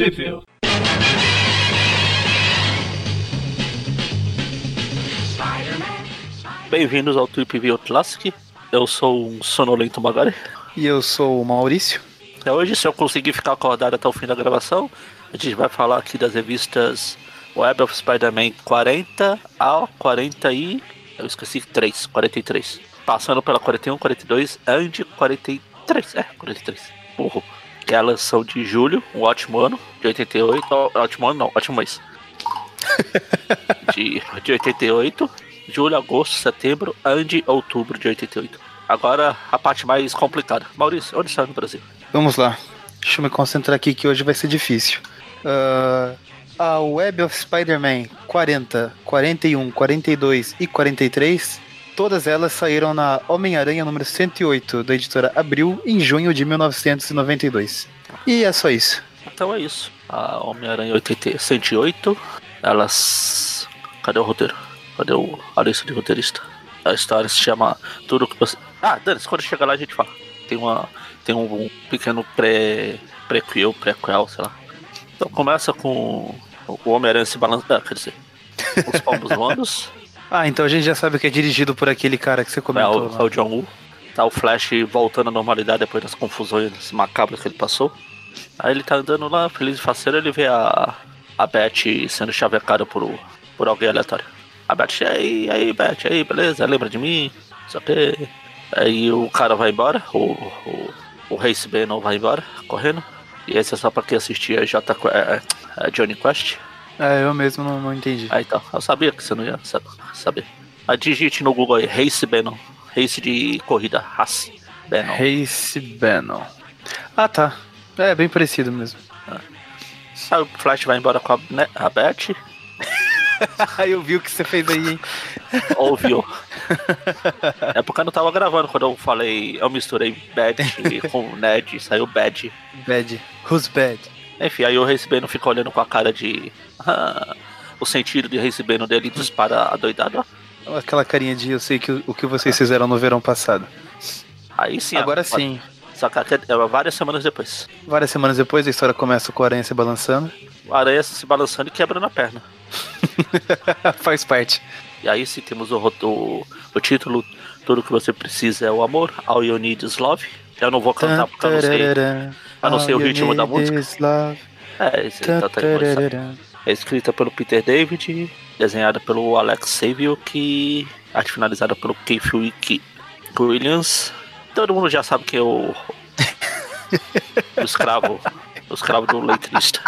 Sheffield. Bem-vindos ao Trip View Classic. Eu sou um sonolento Magari. E eu sou o Maurício. É hoje, se eu conseguir ficar acordado até o fim da gravação, a gente vai falar aqui das revistas Web of Spider-Man 40 a 40 e... Eu esqueci 3, 43. Passando pela 41, 42 and 43. É, 43. Burro. Que elas são de julho, um ótimo ano, de 88. ó, Ótimo ano não, ótimo mês. de, de 88, julho, agosto, setembro and outubro de 88. Agora a parte mais complicada. Maurício, onde está no Brasil? Vamos lá. Deixa eu me concentrar aqui que hoje vai ser difícil. Ah, a Web of Spider-Man 40, 41, 42 e 43, todas elas saíram na Homem-Aranha número 108 da editora Abril em junho de 1992. E é só isso. Então é isso. A Homem-Aranha 80 108, elas. Cadê o roteiro? Cadê o... a lista de roteirista? A história se chama Tudo que você. Ah, Dani, quando chegar lá a gente fala. Tem uma. Tem um, um pequeno pré. prequel, prequel, sei lá. Então começa com o Homem-Aranha se balançando. Ah, quer dizer. Os pombos voando. Ah, então a gente já sabe que é dirigido por aquele cara que você É comentou. o, lá. é o John Woo. Tá o Flash voltando à normalidade depois das confusões macabras que ele passou. Aí ele tá andando lá, feliz e faceiro, ele vê a, a Beth sendo chavecada por, por alguém aleatório. A Beth, aí, aí, Beth, aí, beleza, lembra de mim? Só que. Aí o cara vai embora, o, o, o Race Bannon vai embora, correndo. E esse é só pra quem assistia J, é, é, Johnny Quest. É, eu mesmo não, não entendi. Ah, então. Eu sabia que você não ia sa- saber. A digite no Google aí, Race Bannon. Race de corrida, Race Bannon. Race Bannon. Ah, tá. É, bem parecido mesmo. Aí o Flash vai embora com a, né, a Beth, Aí eu vi o que você fez aí, hein? ouviu. é porque eu não tava gravando quando eu falei, eu misturei Bad com Ned, saiu Bad. Bad. Who's bad? Enfim, aí o Race Bannon fica olhando com a cara de. o sentido de Race Bannon dele dispara adoidado. ó. Aquela carinha de eu sei que o, o que vocês fizeram no verão passado. Aí sim. Agora sim. Só que aqui é várias semanas depois. Várias semanas depois, a história começa com a aranha se balançando. O aranha se balançando e quebrando a perna. Faz parte. E aí sim temos o, o, o título Tudo que você precisa é o amor, All You Need is Love. Eu não vou cantar porque eu não sei. eu não sei o ritmo da música. love. É, esse tá, tá, tá. É escrita pelo Peter David, desenhada pelo Alex Savio, que arte finalizada pelo Keith Wick Williams. Todo mundo já sabe que é o, o escravo, o escravo do letrista.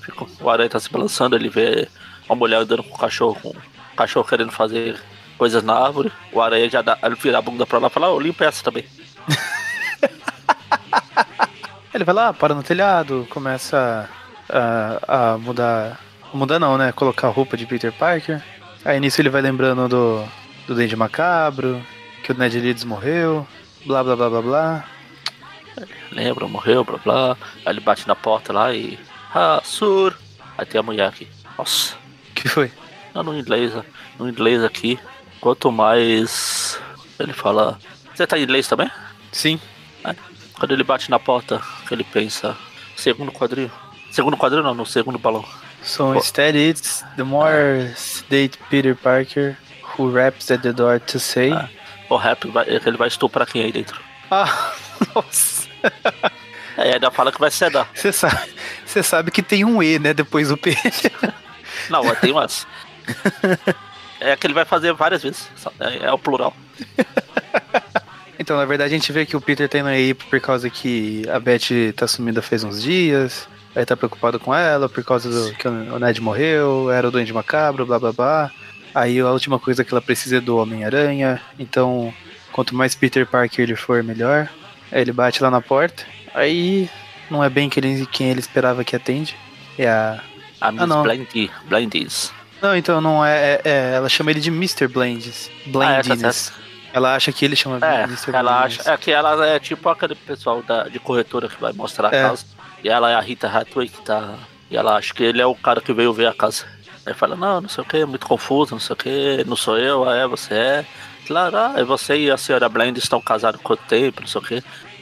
Fica- O aranha tá se balançando, ele vê uma mulher andando com o cachorro, com o cachorro querendo fazer coisas na árvore. O aranha já dá, ele vira a bunda pra lá e fala, ô, limpa essa também. Ele vai lá, para no telhado, começa a, a mudar. Mudar não, né? Colocar a roupa de Peter Parker. Aí nisso ele vai lembrando do, do Dente Macabro, que o Ned Leeds morreu, blá blá blá blá blá. Lembra, morreu, blá blá. Aí ele bate na porta lá e. Ah, sur! Aí tem a mulher aqui. Nossa. que foi? Não, no inglês, no inglês aqui, quanto mais ele fala. Você tá em inglês também? Sim. Quando ele bate na porta, ele pensa. Segundo quadril. Segundo quadril não, no segundo balão. So instead it's the more sedate Peter Parker who raps at the door to say. Ah. O rap vai, ele vai estuprar quem aí dentro. Ah, nossa. É, e ainda fala que vai sedar. Você sabe, sabe que tem um E, né? Depois do P. Não, tem umas. É que ele vai fazer várias vezes. É, é o plural. Então, na verdade, a gente vê que o Peter tá indo aí por causa que a Beth tá sumida faz uns dias. Aí tá preocupado com ela por causa do que o Ned morreu, era o Duende Macabro, blá blá blá. Aí a última coisa que ela precisa é do Homem-Aranha. Então, quanto mais Peter Parker ele for, melhor. Aí ele bate lá na porta. Aí não é bem que ele- quem ele esperava que atende. É a. A Miss não. Blindy, Blindies. Não, então não é. é- é- ela chama ele de Mr. Blindness. Ah, é, tá ela acha que ele chama É, Mr. ela acha. É que ela é tipo aquele pessoal da, de corretora que vai mostrar a É. casa. E ela é a Rita Hathaway que tá. E ela acha que ele é o cara que veio ver a casa. Aí fala, não, não sei o que, é muito confuso, não sei o que, não sou eu, ah, é, você é. Claro, ah, e você e a senhora Blend estão casados quanto tempo, não sei o que.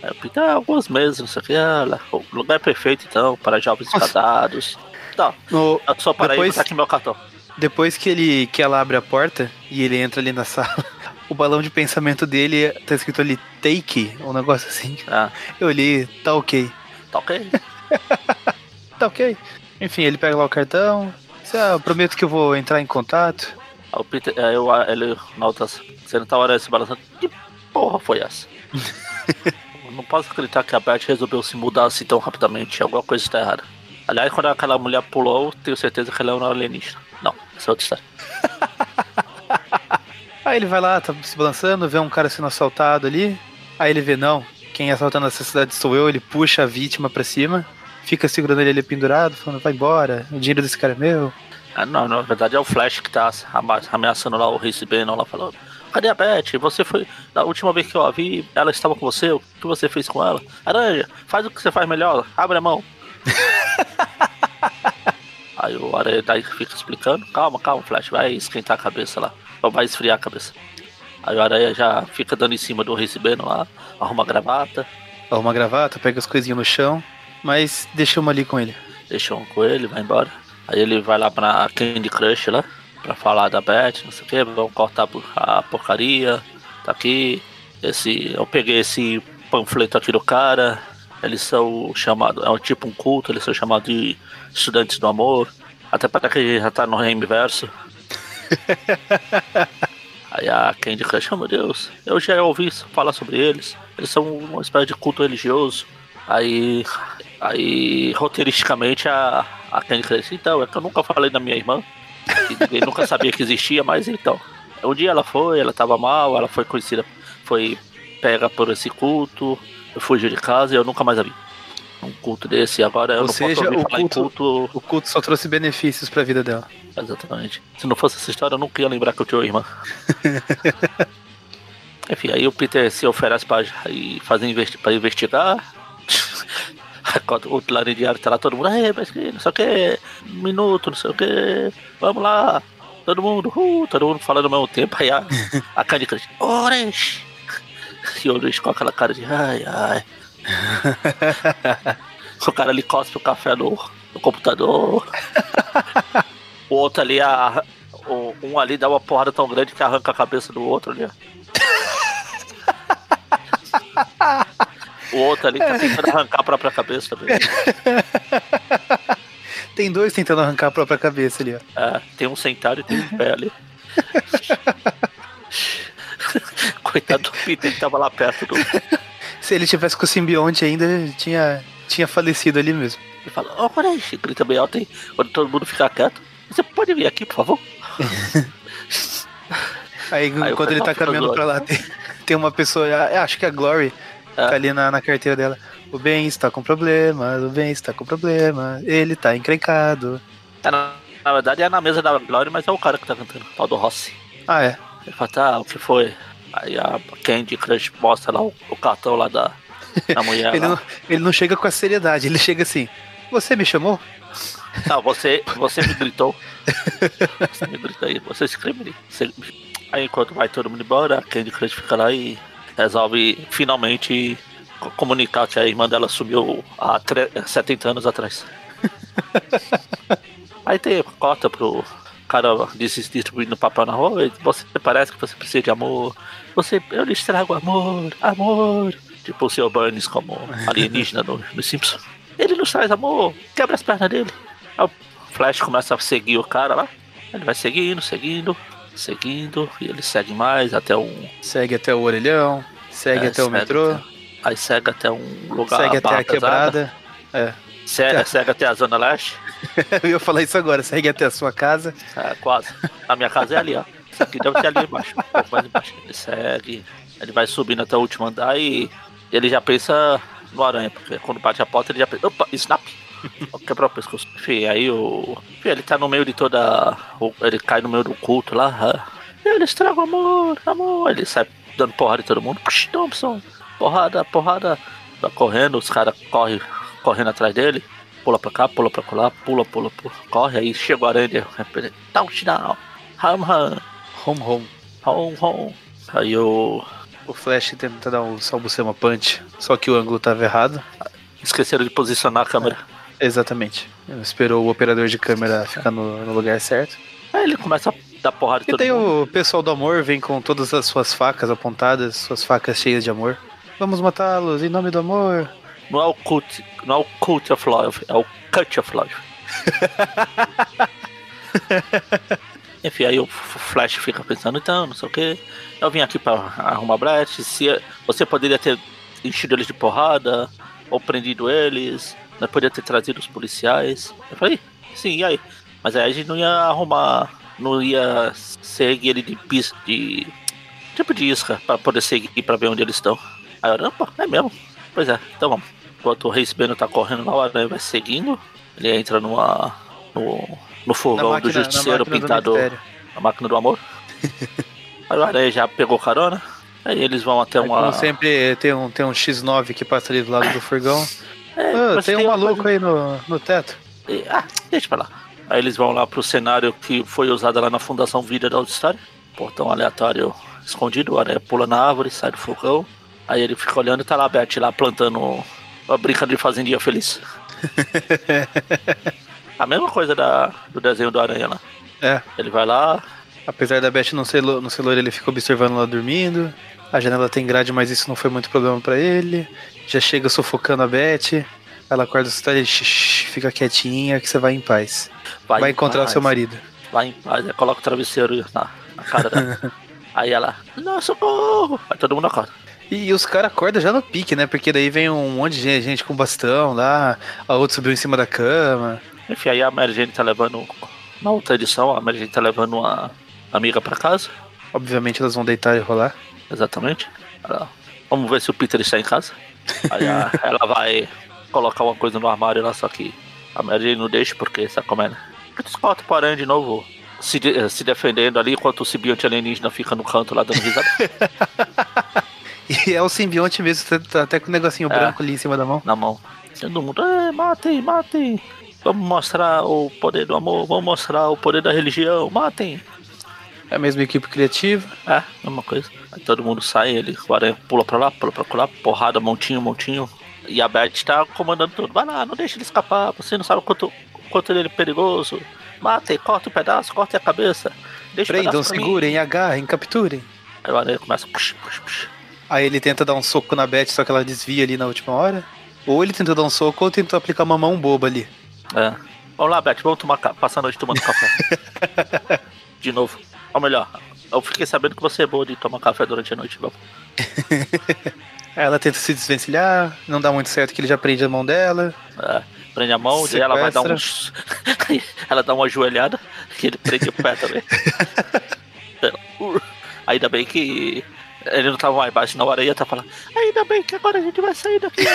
Aí o Peter, ah, alguns meses, não sei o que. Ah, o lugar é perfeito então, para jovens escadados. Tá, No- só para aí depois- aqui meu cartão. Depois que ele que ela abre a porta e ele entra ali na sala, o balão de pensamento dele tá escrito ali take, um negócio assim. Ah, Eu li, tá ok. Tá ok. Tá ok. Enfim, ele pega lá o cartão. Diz, Ah, eu prometo que eu vou entrar em contato. Aí o Peter, aí eu, ele, na outra cena, tá olhando se balançando. Que porra foi essa? Não posso acreditar que a Beth resolveu se mudar assim tão rapidamente. Alguma coisa está errada. Aliás, quando aquela mulher pulou, eu tenho certeza que ela é uma alienígena. Não, essa é outra história. Aí ele vai lá, tá se balançando, vê um cara sendo assaltado ali. Aí ele vê, não, quem é assaltando essa cidade sou eu. Ele puxa a vítima pra cima, fica segurando ele ali pendurado, falando, vai embora, o dinheiro desse cara é meu. Ah, não, na verdade é o Flash que tá ameaçando lá o Reese Bannon lá falando. Cadê a Beth? Você foi. Da última vez que eu a vi, ela estava com você. O que você fez com ela? Aranha, faz o que você faz melhor. Abre a mão. Aí o Aranha daí fica explicando. Calma, calma, Flash. Vai esquentar a cabeça lá. Vai esfriar a cabeça. Aí o Aranha já fica dando em cima do Reese Bannon lá. Arruma a gravata. Arruma a gravata, pega as coisinhas no chão, mas deixa uma ali com ele. deixa um com ele, vai embora. Aí ele vai lá pra Candy Crush lá, pra falar da Beth, não sei o que, vamos cortar a porcaria, tá aqui. Esse, eu peguei esse panfleto aqui do cara, eles são chamados, é um tipo um culto, eles são chamados de estudantes do amor. Até para que já tá no reino inverso. Aí a Candy Crush, oh meu Deus, eu já ouvi falar sobre eles. Eles são uma espécie de culto religioso. Aí, aí roteiristicamente a, a Candy Crush, então, é que eu nunca falei da minha irmã. ninguém nunca sabia que existia, mas então. Um dia ela foi, ela tava mal, ela foi conhecida, foi pega por esse culto, fugiu de casa e eu nunca mais a vi. Um culto desse, agora eu Ou não seja, posso ouvir o falar culto- em culto. O culto só trouxe benefícios pra vida dela. Exatamente. Se não fosse essa história, eu nunca ia lembrar que eu tinha uma irmã. Enfim, aí o Peter se oferece pra fazer investi pra investigar. O diário tá lá, todo mundo, "Ei, mas que não sei o que, um minuto, não sei o que, vamos lá, todo mundo, uh, todo mundo falando ao mesmo tempo, aí a, a Candy Crush, Orange! E o Orange com aquela cara de ai, ai. o cara ali cospe o café no, no computador. O outro ali, a, o- um ali dá uma porrada tão grande que arranca a cabeça do outro ali. O outro ali tá tentando arrancar a própria cabeça também. Tem dois tentando arrancar a própria cabeça ali, ó. É, tem um sentado e tem um pé ali. Coitado do Peter que tava lá perto do. Se ele tivesse com o simbionte ainda, tinha, tinha falecido ali mesmo. Ele fala, ó, oh, aí, grita bem alto aí, quando todo mundo ficar quieto. Você pode vir aqui, por favor? Aí, Aí quando ele tá caminhando pra lá, tem, tem uma pessoa, ah, acho que é a Glory, É. tá ali na, na carteira dela. O Ben está com problema, o Ben está com problema, ele tá encrencado. É, na, na verdade é na mesa da Glória, mas é o cara que tá cantando, o tal do Rossi. Ah, é. Ele fala, tá, o que foi? Aí a Candy Crush mostra lá o, o cartão lá da, da mulher. Ele lá. não, ele não chega com a seriedade, ele chega assim, você me chamou? Não, você, você me gritou. Você me gritou aí, você escreve você... Aí enquanto vai todo mundo embora, a Candy Crush fica lá e resolve finalmente co- comunicar que a irmã dela sumiu há tre- 70 anos atrás. Aí tem corta pro cara dis- distribuindo papel na rua, você parece que você precisa de amor. Você, eu lhe estrago amor, amor. Tipo o Sr. Burns como alienígena no, no Simpsons. Ele nos traz amor, quebra as pernas dele. Aí o Flash começa a seguir o cara lá. Ele vai seguindo, seguindo, seguindo, e ele segue mais até um. Segue até o orelhão, segue é, até o metrô, até- aí segue até um lugar. segue até a pesada, quebrada. É, Segue, segue até a Zona Leste. eu ia falar isso agora, segue até a sua casa. É, quase. A minha casa é ali, ó. Isso aqui deve ser ali embaixo. Um pouco mais embaixo. Ele segue, ele vai subindo até o último andar e ele já pensa no aranha, porque quando bate a porta ele já pensa, opa, snap! Quebrar o pescoço. Enfim, aí o. Enfim, ele tá no meio de toda. Ele cai no meio do culto lá. ah. Ele estraga o amor, amor. Ele sai dando porrada em todo mundo. Psh, Thompson, porrada, porrada. Vai correndo, os caras correm correndo atrás dele. Pula pra cá, pula pra lá, pula, pula, pula. Corre, aí chega o aranha. Touchdown. Ham, ham. Home, home. Home, home. Aí o. O Flash tenta dar um salbucema punch, só que o ângulo tava errado. Esqueceram de posicionar a câmera. Exatamente. Esperou o operador de câmera ficar no, no lugar certo. Aí ele começa a dar porrada E daí mundo. o pessoal do amor vem com todas as suas facas apontadas, suas facas cheias de amor. Vamos matá-los em nome do amor. Não é o cult, não é o cult of love, é o cut of love. Enfim, aí o Flash fica pensando, então, não sei o que. Eu vim aqui pra arrumar brecha. Se você poderia ter enchido eles de porrada, ou prendido eles, né, poderia ter trazido os policiais. Eu falei, sim, e aí? Mas aí a gente não ia arrumar, não ia seguir ele de pista, de tipo de isca, pra poder seguir pra ver onde eles estão. Aí eu, opa, é mesmo? Pois é, então vamos. Enquanto o Reis Beno tá correndo na hora, vai seguindo. Ele entra numa. no, no fogão do justiceiro máquina do pintado nectário. a máquina do amor. Aí o Aranha já pegou carona. Aí eles vão até Aí, uma. Como sempre, tem um, tem um X9 que passa ali do lado do furgão. É, mas tem um maluco coisa- aí no, no teto. E- Ah, deixa pra lá. Aí eles vão lá pro cenário que foi usado lá na Fundação Vida da História. Portão aleatório escondido, o Aranha pula na árvore, sai do fogão. Aí ele fica olhando e tá lá a Beth lá plantando brincadeira de fazendinha feliz. a mesma coisa da, do desenho do Aranha lá. É, Ele vai lá, apesar da Beth não ser, não ser loira, ele fica observando lá dormindo. A janela tem grade, mas isso não foi muito problema pra ele. Já chega sufocando a Beth. Ela acorda assustada e "Shh, shh, fica quietinha que você vai em paz. vai, Vai, em encontrar o paz, seu marido. Vai em paz, aí coloca o travesseiro na, na cara dela. Aí ela, não, socorro! Aí todo mundo acorda. E os caras acordam já no pique, né? Porque daí vem um monte de gente, com bastão lá, a outra subiu em cima da cama. Enfim, aí a Mary Jane tá levando. Na outra edição, a Mary Jane tá levando uma amiga pra casa. Obviamente elas vão deitar e rolar. Exatamente. Vamos ver se o Peter está em casa. Aí a- ela vai colocar uma coisa no armário lá, só que a Mary Jane não deixa, porque sabe como é, né? Eles cortam para aranha de novo se, de- se defendendo ali, enquanto o simbionte alienígena fica no canto lá dando risada. E é o simbionte mesmo, tá- até com o negocinho É. branco ali em cima da mão. na mão. Todo mundo, é, matem, matem. Vamos mostrar o poder do amor, vamos mostrar o poder da religião, matem. É a mesma equipe criativa. É, mesma coisa. Aí todo mundo sai, ele, o aranha pula pra lá, pula pra lá, porrada, montinho, montinho. E a Beth tá comandando tudo. Vai lá, não deixa ele escapar, você não sabe o quanto, quanto ele é perigoso. Matem, corta o pedaço, corta a cabeça. Deixa Prendam, segurem, agarrem, capturem. Aí o aranha começa, puxa, puxa, puxa. Aí ele tenta dar um soco na Beth, só que ela desvia ali na última hora. Ou ele tenta dar um soco, ou tentou aplicar uma mão boba ali. É. Vamos lá, Beth, vamos tomar, passar a noite tomando café. De novo. Ou melhor, eu fiquei sabendo que você é boa de tomar café durante a noite, vamos. Ela tenta se desvencilhar, não dá muito certo que ele já prende a mão dela. É, prende a mão e ela vai dar uns. ela dá uma ajoelhada e ele prende o pé também. Ainda bem que ele não tava mais baixo na hora, ia tá falando. Ainda bem que agora a gente vai sair daqui.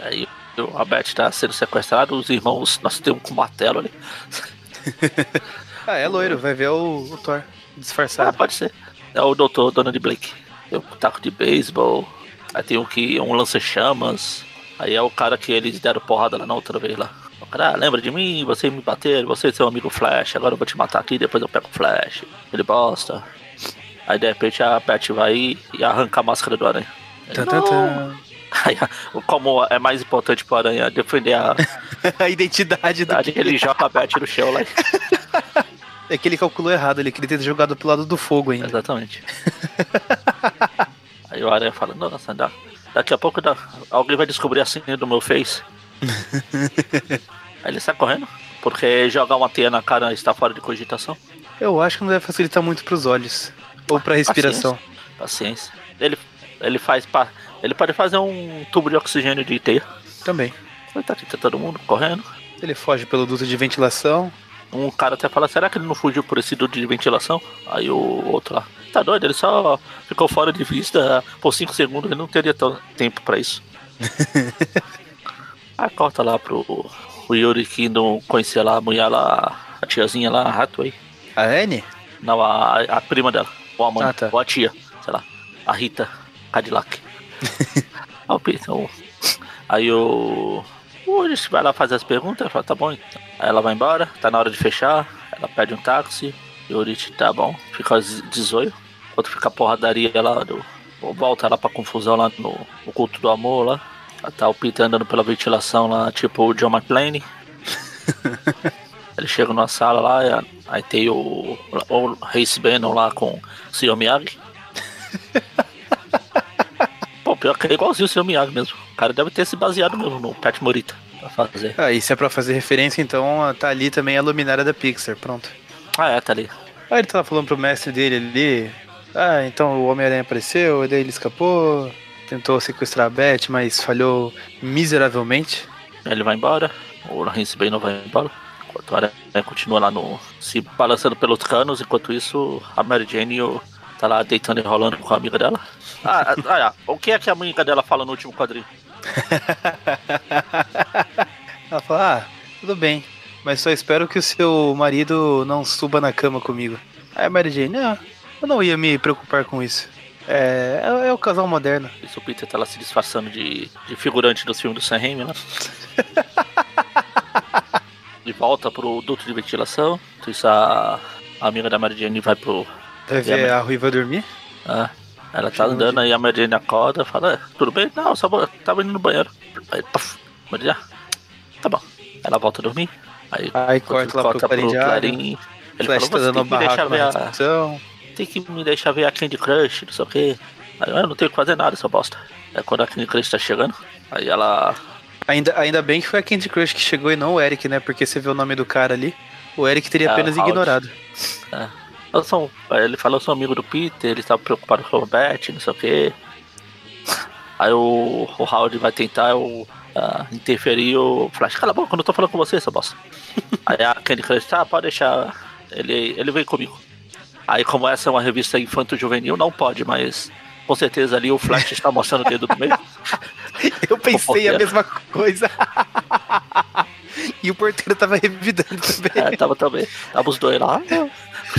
Aí o- a Beth tá sendo sequestrada, os irmãos. Nossa, tem um com martelo ali. Ah, é loiro, vai ver o, o Thor Ah, disfarçado. pode ser. É o doutor Donald Blake. Tem um taco de beisebol. Aí tem um que um lança-chamas. Aí é o cara que eles deram porrada lá na outra vez lá. Cara, ah, lembra de mim? Você me bater, você e seu amigo Flash. Agora eu vou te matar aqui, depois eu pego o Flash. Ele bosta. Aí de repente a Beth vai e arranca a máscara do aranha. Tan, "Não!" tan. Aí, como é mais importante pro aranha defender a a identidade do idade, ele joga a Beth no chão lá. É que ele calculou errado, ele queria ter jogado pro lado do fogo ainda. Exatamente. Aí o Aranha fala, nossa, dá, daqui a pouco dá- alguém vai descobrir a senha do meu Face. Aí ele sai correndo, porque jogar uma teia na cara está fora de cogitação. Eu acho que não deve facilitar muito pros olhos. Ou pra respiração. Paciência. Ele, ele faz. pa- Ele pode fazer um tubo de oxigênio de teia. Também. Aí tá aqui, tá todo mundo correndo. Ele foge pelo duto de ventilação. Um cara até fala, será que ele não fugiu por esse duto de ventilação? Aí o outro lá, tá doido, ele só ficou fora de vista por 5 segundos, ele não teria tempo pra isso. Aí corta lá pro o Yuri que não conhecia lá a mulher lá, a tiazinha lá, a Hathaway. A Anne? Não, a, a prima dela, ou a mãe, Ah, tá. ou a tia, sei lá, a Rita Cadillac. Aí o Peter, o- Aí o. Otis vai lá fazer as perguntas, fala, tá bom então. Aí ela vai embora, tá na hora de fechar, ela pede um táxi. Yorich, tá bom. Fica desoio. Enquanto fica a porradaria lá, do, volta lá pra confusão lá no, no culto do amor lá. Tá o Peter andando pela ventilação lá, tipo o John McClane. Ele chega numa sala lá, aí tem o, o Race Bannon lá com o Sr. Miyagi. Pô, pior que é igualzinho o Sr. Miyagi mesmo. O cara deve ter se baseado mesmo no Pat Morita pra fazer. Ah, se é pra fazer referência, então tá ali também a luminária da Pixar, pronto. Ah, é, tá ali. Aí ele tava falando pro mestre dele ali. Ah, então o Homem-Aranha apareceu, daí ele escapou, tentou sequestrar a Beth, mas falhou miseravelmente. Ele vai embora, o Lawrence Bane não vai embora. Enquanto a Aranha continua lá no. se balançando pelos canos, enquanto isso a Mary Jane o, tá lá deitando e rolando com a amiga dela. Ah, ah, ah, o que é que a amiga dela fala no último quadrinho? Ela fala, ah, tudo bem, mas só espero que o seu marido não suba na cama comigo. Aí a Mary Jane, não, eu não ia me preocupar com isso. É, é, é o casal moderno. Isso o Peter tá lá se disfarçando de, de figurante dos filmes do Sam Raimi, né? de volta pro duto de ventilação. Isso a, a amiga da Mary Jane vai pro. Vai ver a, a Ruiva dormir? Ah, ela tá andando aí, a Mary Jane acorda fala: é, Tudo bem? Não, só tava indo no banheiro. Aí, puff, Mary Jane, tá bom. Ela volta a dormir. Aí, aí corta lá corta pro, pro Clarim. Ele Flash falou: tá dando deixar ver a... Tem que me deixar ver a Candy Crush, não sei o quê. Aí eu não tenho que fazer nada, essa bosta. É quando a Candy Crush tá chegando. Aí ela Ainda, ainda bem que foi a Candy Crush que chegou e não o Eric, né? Porque você vê o nome do cara ali. O Eric teria é, apenas ignorado. É. Eu sou, ele falou, eu sou amigo do Peter, ele estava preocupado com o Beth, não sei o quê. Aí o, o Howard vai tentar eu, uh, interferir o Flash. Cala a boca, eu tô falando com você, seu bosta. Aí a Candy Crush, tá, pode deixar. Ele, ele vem comigo. Aí, como essa é uma revista infanto-juvenil, não pode, mas com certeza ali o Flash está mostrando o dedo do meio. Eu pensei a mesma coisa. e o porteiro tava revidando também. É, tava também. Tava os dois lá.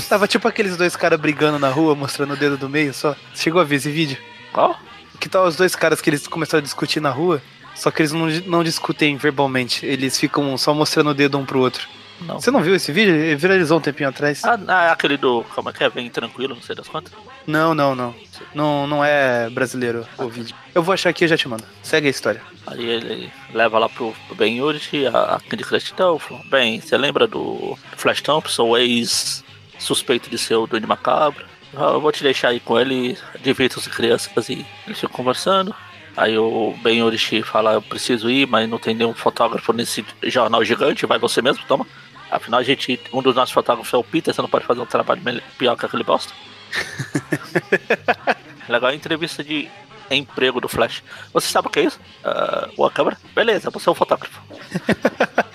Tava tipo aqueles dois caras brigando na rua, mostrando o dedo do meio só. Chegou a ver esse vídeo? Qual? Que tal os dois caras que eles começaram a discutir na rua? Só que eles não, não discutem verbalmente, eles ficam só mostrando o dedo um pro outro. Não. Você não viu esse vídeo? Ele viralizou um tempinho atrás. Ah, ah, é aquele do. Como é que é? Bem tranquilo, não sei das quantas? Não, não, não. Não, não é brasileiro o vídeo. Eu vou achar aqui e já te mando. Segue a história. Aí ele leva lá pro, pro Ben Yuri a, a Candy Crush falou, Bem, você lembra do Flash Thompson, o ex-suspeito de ser o Duende Macabro? Ah, eu vou te deixar aí com ele, divirta as crianças e eles ficam conversando. Aí o Ben Yorishi fala, eu preciso ir, mas não tem nenhum fotógrafo nesse jornal gigante, vai você mesmo, toma. Afinal, a gente, um dos nossos fotógrafos é o Peter, você não pode fazer um trabalho pior que aquele bosta. Legal a entrevista de emprego do Flash. Você sabe o que é isso? Uh, uma câmera? Beleza, você é um fotógrafo.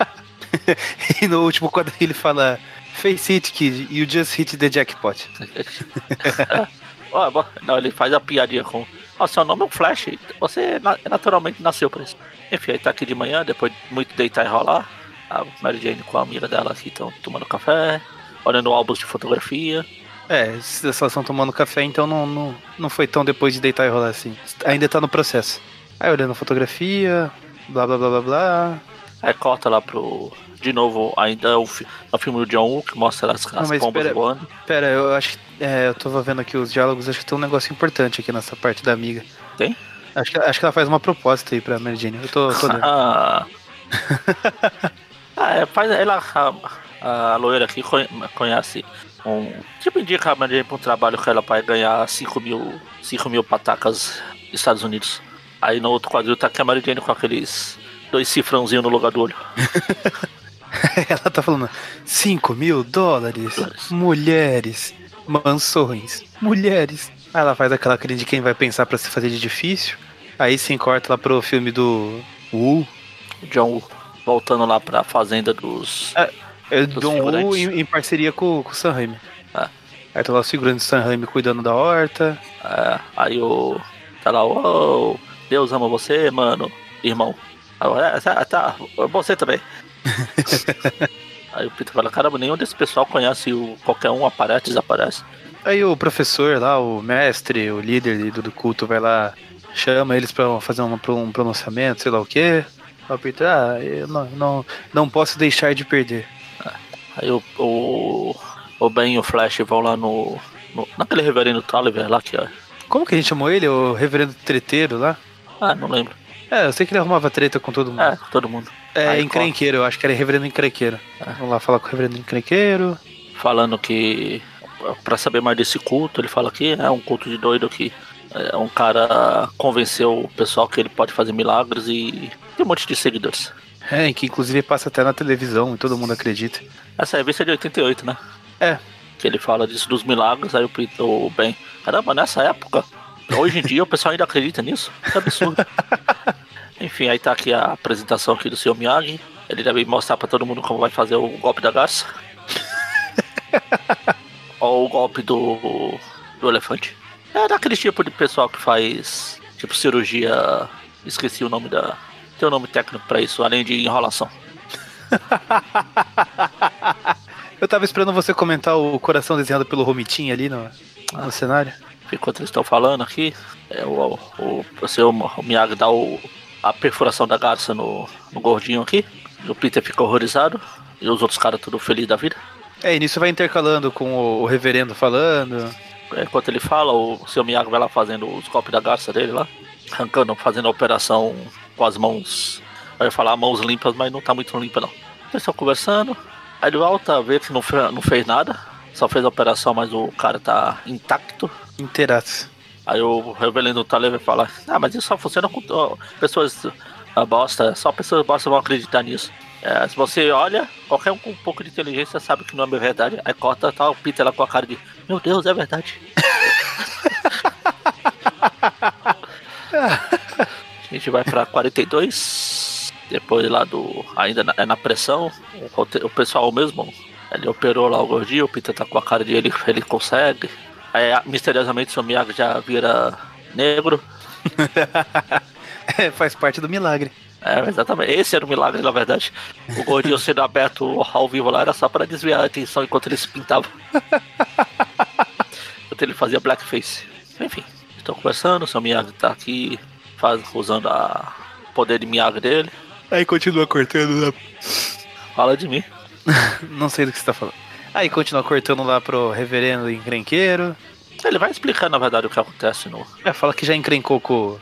e no último quadrinho ele fala: Face it, kid, you just hit the jackpot. oh, não, ele faz a piadinha com. Oh, seu nome é o Flash, você naturalmente nasceu pra isso. Enfim, aí tá aqui de manhã, depois de muito deitar e rolar a Mary Jane com a amiga dela aqui estão tomando café, olhando álbuns de fotografia. É, eles só estão tomando café, então não, não, não foi tão depois de deitar e rolar assim. Ainda tá no processo. Aí olhando fotografia, blá blá blá blá blá. Aí corta lá pro. De novo, ainda é o, é o filme do John Woo que mostra as, as não, pombas pera, voando. Pera, eu acho que. É, eu tô vendo aqui os diálogos, acho que tem um negócio importante aqui nessa parte da amiga. Tem? Acho que, acho que ela faz uma proposta aí pra Mary Jane. Eu tô, tô ah. Ah, é, faz, ela, a, a loira aqui conhece um. Tipo, indica a maneira para um trabalho que ela vai ganhar 5 mil, 5 mil patacas dos Estados Unidos. Aí no outro quadril tá aqui a Mary Jane com aqueles dois cifrãozinhos no lugar do olho. ela tá falando 5 mil dólares, mulheres, mansões, mulheres. Aí ela faz aquela crise de quem vai pensar para se fazer de difícil. Aí sim corta lá pro filme do Wu. John Woo voltando lá pra fazenda dos. É, é dos John Woo em, em, parceria com, com o San Raimi. É. Aí tá lá os figurantes do San Raimi cuidando da horta. É, aí o. Tá lá, oh, Deus ama você, mano, irmão. É, tá, tá, você também. aí o Peter fala, caramba, nenhum desse pessoal conhece o qualquer um aparece, desaparece. Aí o professor lá, o mestre, o líder do, culto vai lá, chama eles pra fazer um, um pronunciamento, sei lá o que. O Peter, ah, eu não, não, não posso deixar de perder. Aí o, o o Ben e o Flash vão lá no. no naquele reverendo Tolliver lá que ó. Como que a gente chamou ele? O reverendo treteiro lá? Ah, não lembro. É, eu sei que ele arrumava treta com todo mundo. É, todo mundo. É, Aí, encrenqueiro, eu acho que era reverendo encrenqueiro. É. Vamos lá falar com o reverendo encrenqueiro. falando que pra saber mais desse culto, ele fala que é um culto de doido que é, um cara convenceu o pessoal que ele pode fazer milagres e tem um monte de seguidores. É, que inclusive passa até na televisão e todo mundo acredita. Essa revista é de 88, né? É. Que ele fala disso dos milagres, aí o, o Ben, caramba, nessa época, hoje em dia o pessoal ainda acredita nisso? Que absurdo. Enfim, aí tá aqui a apresentação aqui do Sr. Miyagi. Ele deve mostrar pra todo mundo como vai fazer o golpe da garça. Ou o golpe do, do elefante. É daquele tipo de pessoal que faz, tipo, cirurgia. Esqueci o nome da. Tem um nome técnico pra isso, além de enrolação. Eu tava esperando você comentar o coração desenhado pelo Romitinho ali no, no cenário. Enquanto eles estão falando aqui, é, o, o, o, seu, o Miyagi dá o, a perfuração da garça no, no gordinho aqui. O Peter fica horrorizado. E os outros caras tudo felizes da vida. É, e nisso vai intercalando com o, o reverendo falando. É, Enquanto ele fala, o seu Miyagi vai lá fazendo os golpes da garça dele lá. Arrancando, fazendo a operação com as mãos. Eu ia falar mãos limpas, mas não tá muito limpa não. Eles estão conversando. Aí ele volta a ver que não, não fez nada. Só fez a operação, mas o cara tá intacto. Inteiraço. Aí o reverendo Taleb fala, ah, mas isso só funciona com pessoas ah, bosta, só pessoas bosta vão acreditar nisso. É, se você olha, qualquer um com um pouco de inteligência sabe que não é verdade. Aí corta tá, o Peter lá com a cara de, meu Deus, é verdade. A gente vai pra 42, depois lá do. Ainda na, é na pressão, o, pessoal mesmo, ele operou lá o gordinho, o Peter tá com a cara de ele, ele consegue. Aí misteriosamente o seu Miyagi já vira negro. É, faz parte do milagre. É, exatamente. Esse era o milagre, na verdade. O gordinho sendo aberto ao vivo lá era só pra desviar a atenção enquanto ele se pintava. enquanto ele fazia blackface. Enfim, estão conversando, o seu Miyagi tá aqui faz, usando a poder de Miyagi dele. Aí continua cortando lá. Fala de mim. Não sei do que você tá falando. Aí continua cortando lá pro reverendo encrenqueiro. Ele vai explicar, na verdade, o que acontece no, É, fala que já encrencou com,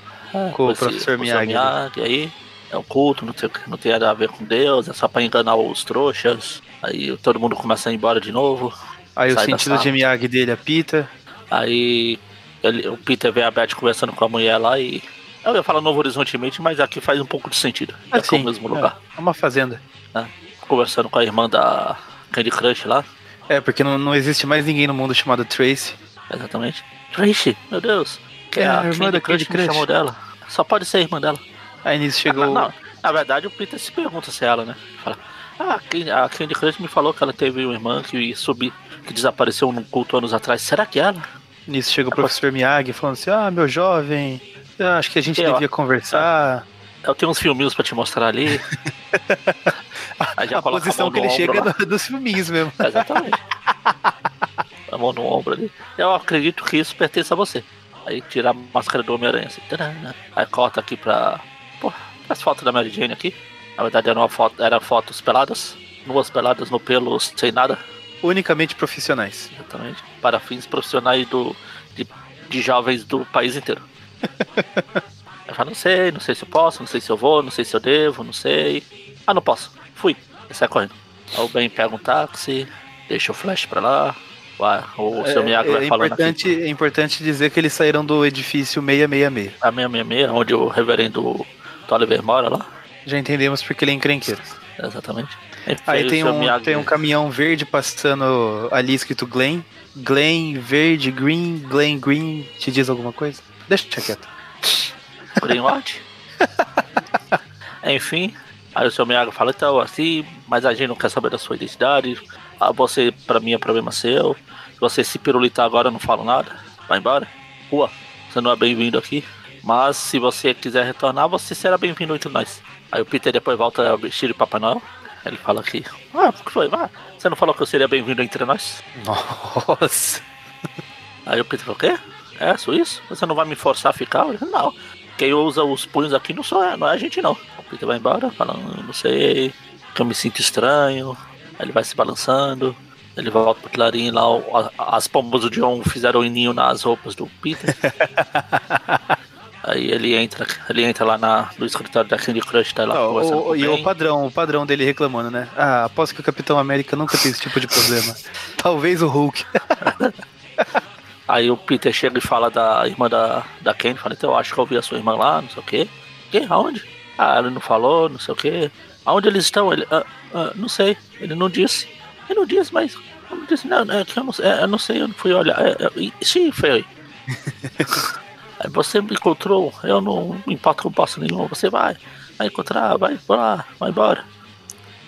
com o professor com o Miyagi. ali. Miyagi aí. É um culto, não tem, não tem nada a ver com Deus, é só pra enganar os trouxas. Aí todo mundo começa a ir embora de novo. Aí o sentido de Miyagi dele apita. Aí ele- o Peter vê a Beth conversando com a mulher lá e. Eu ia falar Novo Horizontemente, mas aqui faz um pouco de sentido. É que é Assim, o mesmo lugar. É uma fazenda. Conversando com a irmã da Candy Crush lá. É, porque não, não existe mais ninguém no mundo chamado Tracy. Exatamente. Tracy, meu Deus. Que É, a, a irmã Candy da Crush Candy Crush. chamou dela. Só pode ser a irmã dela. Aí nisso chegou. Não, na verdade o Peter se pergunta se é ela, né? Fala, ah, a Candy Crush me falou que ela teve uma irmã que subiu, que desapareceu num culto anos atrás. Será que é ela? Nisso chega o professor Miyagi falando assim: Ah, meu jovem, eu acho que a gente Eu- devia conversar. Eu tenho uns filminhos pra te mostrar ali. A coloca posição mão que ele chega lá. é do- dos filminhos mesmo. Exatamente. a mão no ombro ali. Eu acredito que isso pertence a você. Aí tira a máscara do Homem-Aranha assim. Aí corta aqui pra. Pô, as fotos da Mary Jane aqui. Na verdade eram, foto, eram fotos peladas. Nuas peladas no pelo sem nada. Unicamente profissionais. Exatamente. Para fins profissionais do, de, de jovens do país inteiro. Eu falo, não sei, não sei se eu posso, não sei se eu vou, não sei se eu devo, não sei. Ah, não posso. Fui. E sai correndo. Aí o Ben pega um táxi, deixa o flash pra lá. Vai, o seu Miyagi é, vai é falando importante, aqui. é importante dizer que eles saíram do edifício 666. A 666, onde o reverendo Tolliver mora lá. Já entendemos porque ele é encrenqueiro. Exatamente. Enfim, Aí tem um, Miyagi- tem um caminhão verde passando ali escrito Glen. Glen, verde, green, Glen, green. Te diz alguma coisa? Deixa quieto. Greenwald. Enfim, aí o seu Miyagi fala, então, assim, mas a gente não quer saber da sua identidade. Ah, você, pra mim, é problema seu. Se você se pirulitar agora, eu não falo nada. Vai embora. Rua, você não é bem-vindo aqui. Mas se você quiser retornar, você será bem-vindo entre nós. Aí o Peter depois volta vestido de Papai Noel. Ele fala aqui, ah, o que foi? Ah, você não falou que eu seria bem-vindo entre nós? Nossa. Aí o Peter falou, o quê? É, isso? Você não vai me forçar a ficar? Falei, não. Quem usa os punhos aqui não, sou, não é a gente, não. O Peter vai embora falando, não sei, que eu me sinto estranho. Aí ele vai se balançando. Ele volta pro Clarim lá, as pombas do John fizeram um ninho nas roupas do Peter. Aí ele entra, ele entra lá na, no escritório da Candy Crush, tá lá Não, o, E o padrão, o padrão dele reclamando, né? Ah, aposto que o Capitão América nunca teve esse tipo de problema. Talvez o Hulk. Aí o Peter chega e fala da irmã da, da Candy, fala, então eu acho que eu vi a sua irmã lá, não sei o quê. Quem? Aonde? Ah, ele não falou, não sei o quê. Aonde eles estão? Ele, ah, ah, não sei, ele não disse. Ele não disse, mas. Eu não disse, não, é eu não, é, eu não sei, eu não fui olhar. É, é, sim, foi. Aí você me encontrou, eu não me importo com passo nenhum, você vai, vai encontrar, vai lá, vai embora.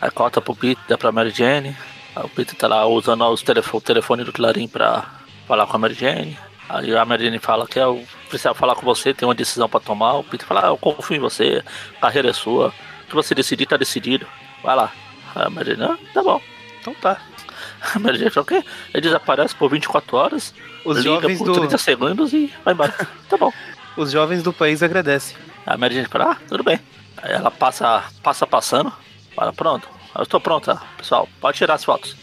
Aí corta pro Peter, dá pra Mary Jane. Aí o Peter tá lá usando os telefone, o telefone do Clarim pra falar com a Mary Jane. Aí a Mary Jane fala que eu preciso falar com você, tem uma decisão pra tomar. O Peter fala, ah, eu confio em você, a carreira é sua. O que você decidir, tá decidido. Vai lá. Aí a Mary Jane, ah, tá bom, então tá. A Mary Jane fala, o quê? Ele desaparece por 24 horas os liga por do... 30 segundos e vai embora. tá bom. Os jovens do país agradecem. A Mary Jane fala, ah, tudo bem. Aí ela passa, passa passando, fala, pronto, eu estou pronta, pessoal, pode tirar as fotos.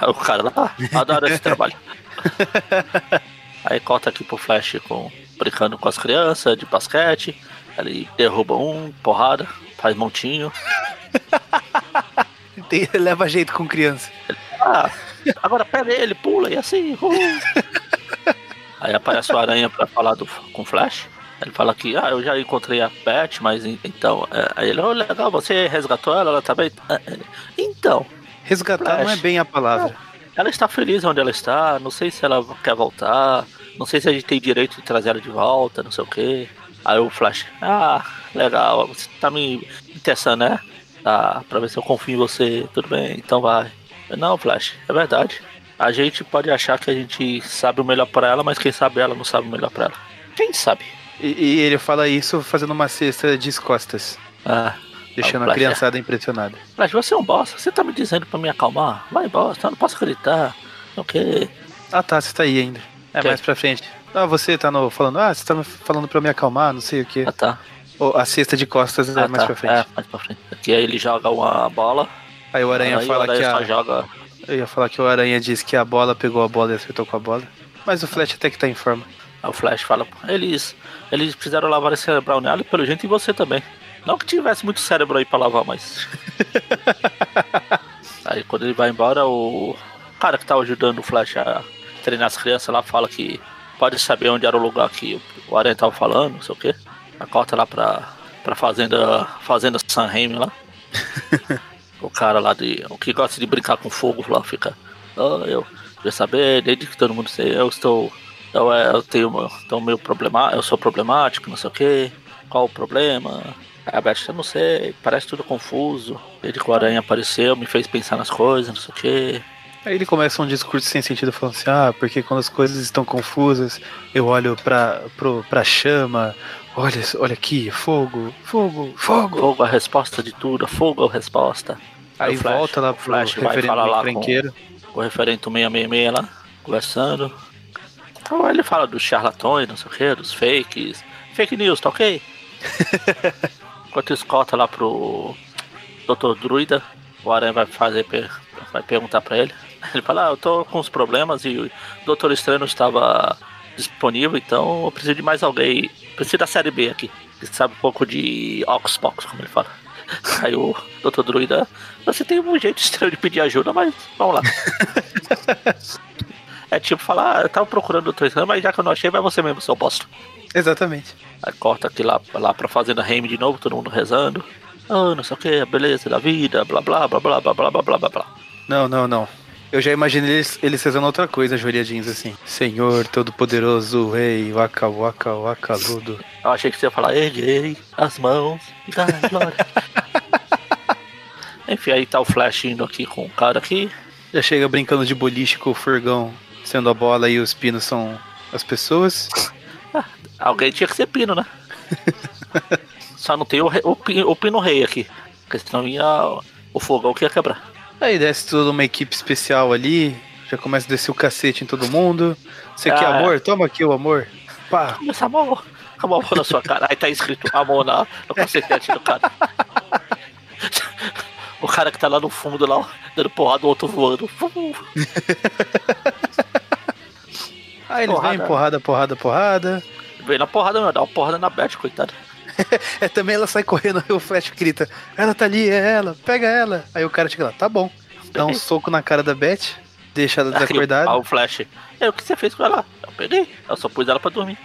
Aí o cara lá, adoro esse trabalho. Aí corta aqui pro Flash com, brincando com as crianças de basquete. Ele derruba um, porrada, faz montinho. Tem, leva jeito com criança. ah, agora pega ele, pula e assim. Uh. Aí aparece o Aranha pra falar do, com Flash. Ele fala que, ah, eu já encontrei a Beth, mas então. É, aí ele, oh, legal, você resgatou ela, ela também. Tá então. Resgatar Flash, não é bem a palavra. Ela está feliz onde ela está, não sei se ela quer voltar, não sei se a gente tem direito de trazer ela de volta, não sei o quê. Aí o Flash, ah, legal, você tá me testando, né? Ah, pra ver se eu confio em você, tudo bem, então vai. Não, Flash, é verdade a gente pode achar que a gente sabe o melhor para ela, mas quem sabe ela não sabe o melhor para ela. Quem sabe? E, e, ele fala isso fazendo uma cesta de costas. Ah. Deixando a criançada impressionada. Mas você é um bosta, você tá me dizendo pra me acalmar? Vai bosta, eu não posso acreditar. O quê? Ah tá, você tá aí ainda. É que? mais pra frente. Ah, você tá no, falando, ah, você tá falando pra me acalmar, não sei o que. Ah tá. Oh, a cesta de costas é ah, é mais tá. pra frente. É, mais pra frente. Aqui aí ele joga uma bola. Aí o Aranha aí fala o Aranha que a... joga eu ia falar que o Aranha disse que a bola pegou a bola e acertou com a bola. Mas o Flash até que tá em forma. Aí o Flash fala, eles, eles precisaram lavar esse cerebral nela e pelo jeito em você também. Não que tivesse muito cérebro aí pra lavar, mas. aí quando ele vai embora, o cara que tá ajudando o Flash a treinar as crianças lá fala que pode saber onde era o lugar que o Aranha tava falando, não sei o que. A corta lá pra, pra fazenda, fazenda Sanheim lá. o cara lá de. O que gosta de brincar com fogo lá fica. Oh, eu queria saber, desde que todo mundo sei, eu estou. Eu, é, eu tenho então, meio problema, eu sou problemático, não sei o que. Qual o problema? Aí a Beth, eu não sei, parece tudo confuso. Desde que o Aranha apareceu, me fez pensar nas coisas, não sei o que. Aí ele começa um discurso sem sentido falando assim, ah, porque quando as coisas estão confusas, eu olho pra, pro, pra chama, olha, olha aqui, fogo, fogo, fogo. Fogo a resposta de tudo, fogo é a resposta. Aí Flash, volta lá pro Flash vai falar lá com, com o referente 666 lá, conversando. Então ele fala dos charlatões, não sei o que, dos fakes. Fake news, tá ok? Enquanto escolta lá pro Dr. Druida, o Aranha vai fazer, vai perguntar pra ele. Ele fala, ah, eu tô com uns problemas e o Doutor Estranho estava disponível, então eu preciso de mais alguém. Preciso da série B aqui, que sabe um pouco de Oxbox, como ele fala. Aí o Dr. Druida, você tem um jeito estranho de pedir ajuda, mas vamos lá. é tipo falar, ah, eu tava procurando o Dr. Estranho, mas já que eu não achei, vai você mesmo, seu bosta. Exatamente. Aí corta aqui lá, lá pra Fazenda Raimi de novo, todo mundo rezando. Ah, não sei o que, a beleza da vida, blá blá blá blá blá blá blá blá blá blá. Não, não, não. Eu já imaginei eles, eles fazendo outra coisa, joelhadinhos assim. Senhor Todo-Poderoso, Rei, Waka Waka Waka Ludo. Eu achei que você ia falar, erguei as mãos e dá glória. Enfim, aí tá o Flash indo aqui com o cara aqui. Já chega brincando de boliche com o furgão sendo a bola e os pinos são as pessoas. Alguém tinha que ser pino, né? Só não tem o, o, o pino rei aqui. Porque senão ia, o fogão que ia quebrar. Aí desce toda uma equipe especial ali, já começa a descer o cacete em todo mundo. Você ah, quer amor? Toma aqui o amor. Pá. Toma esse amor. Toma amor na sua cara. Aí tá escrito amor na, no cacetete do cara. o cara que tá lá no fundo, lá, dando porrada, o outro voando. Aí eles vêm porrada, porrada, porrada. Vem na porrada, meu, dá uma porrada na Beth, coitada. é, também ela sai correndo, aí o Flash grita, ela tá ali, é ela, pega ela. Aí o cara chega lá, tá bom. Dá um soco na cara da Beth, deixa ela desacordada. Ah, o Flash, é o que você fez com ela? Eu peguei, eu só pus ela pra dormir.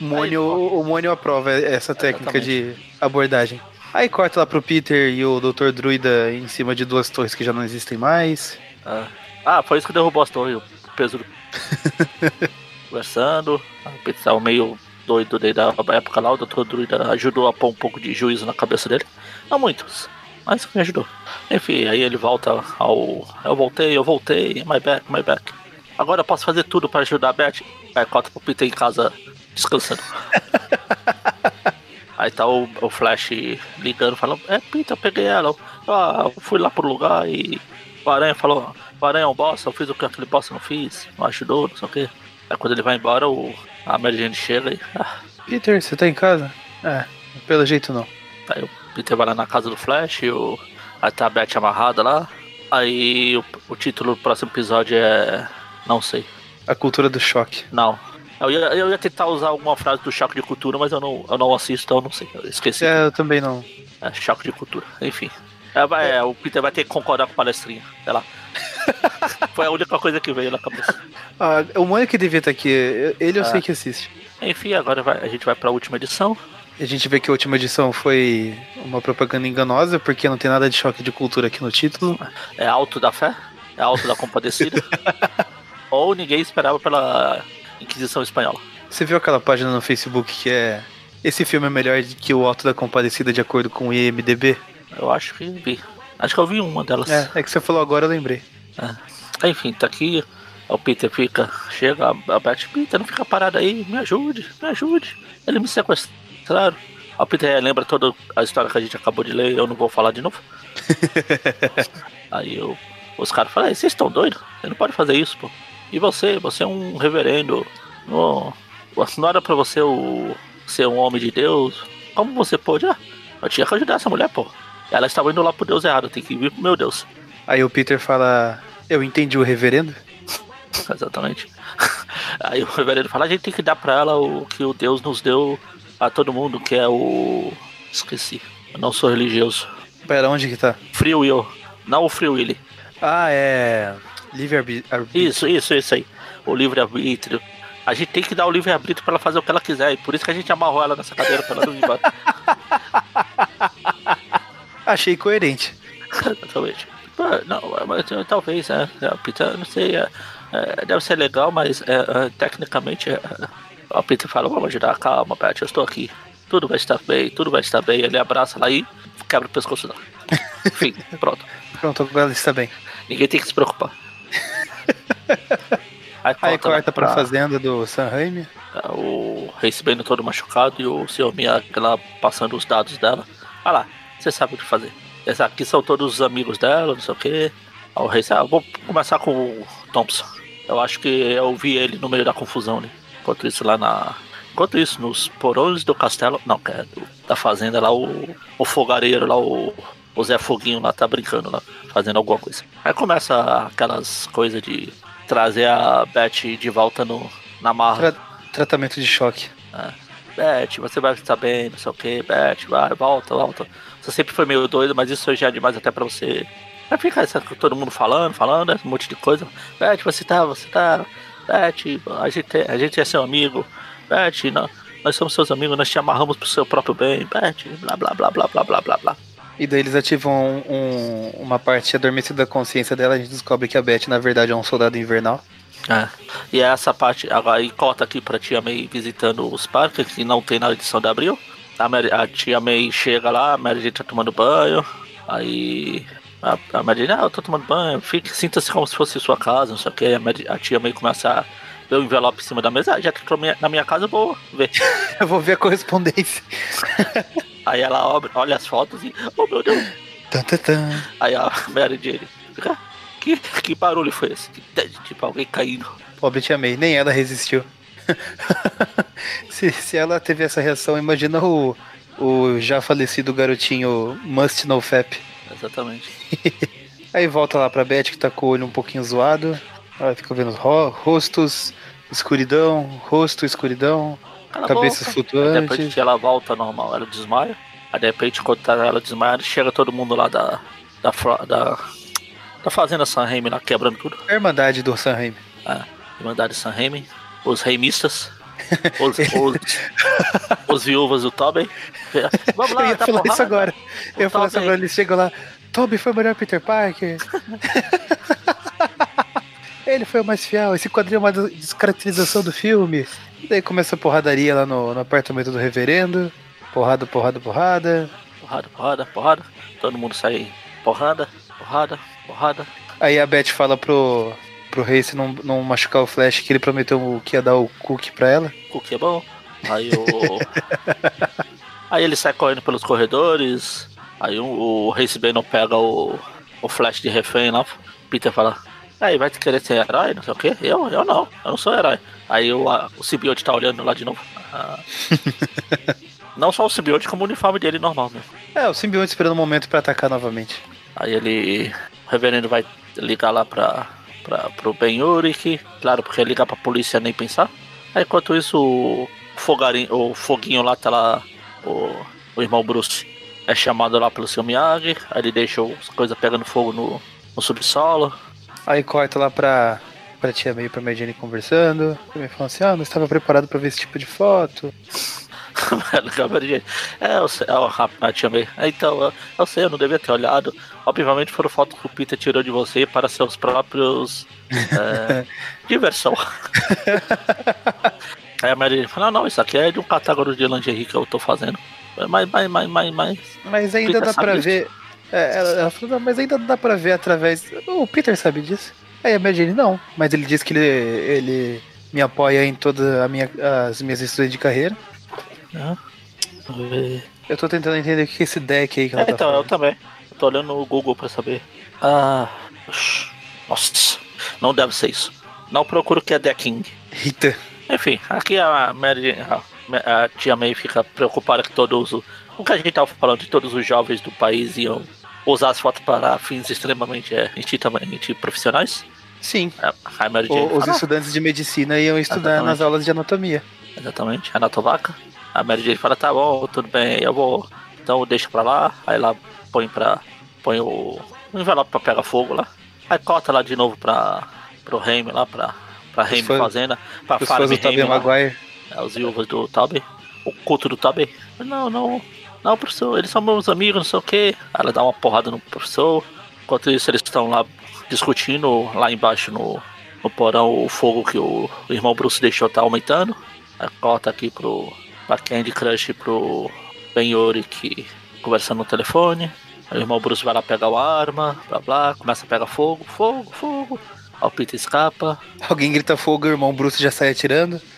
o, Mônio, o Mônio aprova essa técnica Exatamente. de abordagem. Aí corta lá pro Peter e o Dr. Druida em cima de duas torres que já não existem mais. Ah, ah foi isso que derrubou as torres, o peso. Conversando, o tava meio doido desde a época lá, o Dr. Druida ajudou a pôr um pouco de juízo na cabeça dele. Não muitos, mas me ajudou. Enfim, aí ele volta ao. Eu voltei, eu voltei, my back, my back. Agora eu posso fazer tudo para ajudar a Beth. Aí corta pro Peter em casa descansando. Aí tá o, o Flash ligando, falando, é Peter, eu peguei ela. Ah, eu fui lá pro lugar e o Aranha falou, o Aranha é um bosta, eu fiz o que aquele bosta não fiz, não ajudou, não sei o que. Aí quando ele vai embora, o, a Mary Jane chega e. Ah. Peter, você tá em casa? É, pelo jeito não. Aí o Peter vai lá na casa do Flash, o, aí tá a Beth amarrada lá. Aí o, o título do próximo episódio é. Não sei. A cultura do choque. Não. Eu ia, eu ia tentar usar alguma frase do choque de cultura, mas eu não, eu não assisto, então eu não sei. Eu esqueci. É, eu também não. É, choque de cultura. Enfim. É, é, o Peter vai ter que concordar com o palestrinha. Sei lá. Foi a única coisa que veio na cabeça. Ah, o Mônica que devia estar aqui. Ele eu sei que assiste. Enfim, agora vai, a gente vai para a última edição. A gente vê que a última edição foi uma propaganda enganosa, porque não tem nada de choque de cultura aqui no título. É alto da fé? É alto da compadecida? Ou ninguém esperava pela Inquisição Espanhola. Você viu aquela página no Facebook que é. Esse filme é melhor que o Alto da Compadecida de acordo com o IMDB? Eu acho que vi. Acho que eu vi uma delas. É, é que você falou agora, eu lembrei. É. Enfim, tá aqui. O Peter fica. Chega, a Beth, Peter, não fica parado aí, me ajude, me ajude. Ele me sequestraram. O Peter lembra toda a história que a gente acabou de ler, eu não vou falar de novo. aí eu, os caras falam, vocês estão doidos? Você não pode fazer isso, pô. E você, você é um reverendo. Não, não era pra você o, ser um homem de Deus. Como você pôde? Ah, eu tinha que ajudar essa mulher, pô. Ela estava indo lá pro Deus errado, tem que vir pro meu Deus. Aí o Peter fala, eu entendi o reverendo. Exatamente. Aí o reverendo fala, a gente tem que dar pra ela o que o Deus nos deu a todo mundo, que é o. Esqueci. Eu não sou religioso. Pera, onde que tá? Free Will. Não o Free Will. Ah, é. Livre-arbítrio. Isso, isso, isso aí. O livre-arbítrio. A gente tem que dar o livre-arbítrio pra ela fazer o que ela quiser. E por isso que a gente amarrou ela nessa cadeira pra ela não ir embora. Achei coerente. Exatamente. Não, mas talvez, é, é, Peter, não sei, é, é, deve ser legal, mas é, é tecnicamente o Peter fala, vamos ajudar, calma, Beth, eu estou aqui. Tudo vai estar bem, tudo vai estar bem. Ele abraça lá e quebra o pescoço dela. Enfim, pronto. Pronto, agora está bem. Ninguém tem que se preocupar. Aí, Aí corta pra, pra fazenda do San Raimi. O Race Bane todo machucado e o Sr. Miyagi lá passando os dados dela. Olha lá, você sabe o que fazer. Esses aqui são todos os amigos dela, não sei o que. O Race, ah, vou começar com o Thompson. Eu acho que eu vi ele no meio da confusão ali. Enquanto isso lá na. Enquanto isso, nos porões do castelo. Não, que é do, da fazenda lá, o, o fogareiro lá, o, o Zé Foguinho lá tá brincando lá, fazendo alguma coisa. Aí começa aquelas coisas de trazer a Beth de volta no, na marra. Tra tratamento de choque. É. Beth, você vai estar bem, não sei o que, Beth, vai, volta, volta. Você sempre foi meio doido, mas isso já é demais até pra você. Aí fica todo mundo falando, falando, um monte de coisa. Beth, você tá, você tá. Beth, a gente, a gente é seu amigo. Beth, não, nós somos seus amigos, nós te amarramos pro seu próprio bem. Beth, blá blá blá blá blá blá blá blá. E daí eles ativam um, um, uma parte adormecida da consciência dela, a gente descobre que a Beth, na verdade, é um soldado invernal. É. E é essa parte, agora e cota aqui pra tia May visitando os parques, que não tem na edição de abril. A, Mary, a tia May chega lá, a Mary Jane tá tomando banho, aí a, a Mary Jane, ah, eu tô tomando banho, fique, sinta-se como se fosse sua casa, não sei o que. A, Mary, a tia May começa a ver o envelope em cima da mesa, ah, já que tô na minha casa, eu vou ver. eu vou ver a correspondência. Aí ela olha, olha as fotos e. Oh meu Deus! Tum, tum, tum. Aí a Mary Jane fica. Que, que barulho foi esse? Tipo, alguém caindo. Pobre Tia May, nem ela resistiu. se, se ela teve essa reação, imagina o, o já falecido garotinho Must No Fap. Exatamente. Aí volta lá pra Beth que tá com o olho um pouquinho zoado. Ela fica vendo ro rostos, escuridão, rosto, escuridão, Cala a cabeças boca. Aí que ela volta normal, ela desmaia. Aí de repente, quando tá ela desmaiada, chega todo mundo lá da. da. da, da fazenda Sanheim lá quebrando tudo. A Irmandade do Sanheim. A Irmandade Sanheim. Os reimistas. Os, os, os viúvas do Tobey. Vamos lá, Eu ia tá falar isso agora. Eu ia falar isso Tobey. agora. Eles chegam lá. Toby foi o melhor Peter Parker. Ele foi o mais fiel. Esse quadrinho é uma des- descaracterização do filme. E daí começa a porradaria lá no, no apartamento do reverendo. Porrada, porrada, porrada. Porrada, porrada, porrada. Todo mundo sai porrada, porrada, porrada. Aí a Beth fala pro, pro rei se não, não machucar o Flash que ele prometeu que ia dar o cookie pra ela. O que é bom. Aí o. aí ele sai correndo pelos corredores. Aí o, o Race Bannon pega o, o Flash de refém lá. Peter fala. Aí vai te querer ser herói, não sei o quê? Eu, eu não, eu não sou herói. Aí o, a- o Symbiote tá olhando lá de novo. Ah. não só o Symbiote, como o uniforme dele normal mesmo. É, o simbionte esperando o momento pra atacar novamente. Aí ele. O reverendo vai ligar lá pra, pra, pro Ben Urich. Claro, porque ligar pra polícia nem pensar. Aí enquanto isso o fogarinho, o foguinho lá tá lá. O, o irmão Bruce é chamado lá pelo seu Miyagi. Aí ele deixa as coisas pegando fogo no, no subsolo. Aí corta lá pra, pra tia e pra Mary conversando. Também falando assim, ah, não estava preparado pra ver esse tipo de foto. é, eu sei, ó, a, tia May. Então, eu, eu sei, eu não devia ter olhado. Obviamente foram fotos que o Peter tirou de você para seus próprios. é, diversão. Aí a Mary fala, não, não, isso aqui é de um catálogo de lingerie que eu tô fazendo. Mas, mas, mas, mas, mas. Mas ainda dá pra disso? ver. É, ela, ela falou, não, mas ainda dá pra ver através. O Peter sabe disso. Aí a Mary não. Mas ele disse que ele, ele me apoia em todas minha, as minhas decisões de carreira. Eu tô tentando entender o que é esse deck aí que ela É, tá então, eu também. Eu tô olhando no Google pra saber. Ah. Nossa, não deve ser isso. Não procuro o que é decking. Eita. Enfim, aqui a Mary, a, a tia May fica preocupada que todos os. O que a gente tava falando de todos os jovens do país iam usar as fotos para fins extremamente é, institucionalmente profissionais. Sim. A, a Mary Jane O- os estudantes de medicina iam estudar Exatamente. nas aulas de anatomia. "Ah, exatamente, a Natovaca. A Mary Jane fala, tá bom, tudo bem, eu vou. Então deixa pra lá. Aí ela põe pra. põe o, o envelope pra pegar fogo lá. Aí corta lá de novo pra. pro Raimi lá, pra. pra Raimi Fazenda. Pra Farm Raimi lá. Maguire. É, os viúvas do Tobey. O culto do Tobey. Não, não. Não, professor, eles são meus amigos, não sei o que. Ela dá uma porrada no professor. Enquanto isso, eles estão lá discutindo, lá embaixo no, no porão, o fogo que o, o irmão Bruce deixou tá aumentando. Aí corta aqui pro. Pra Candy Crush e pro Ben Yorick conversando no telefone. Aí o irmão Bruce vai lá pegar a arma, blá blá, começa a pegar fogo, fogo, fogo. Aí o Peter escapa. Alguém grita fogo, o irmão Bruce já sai atirando.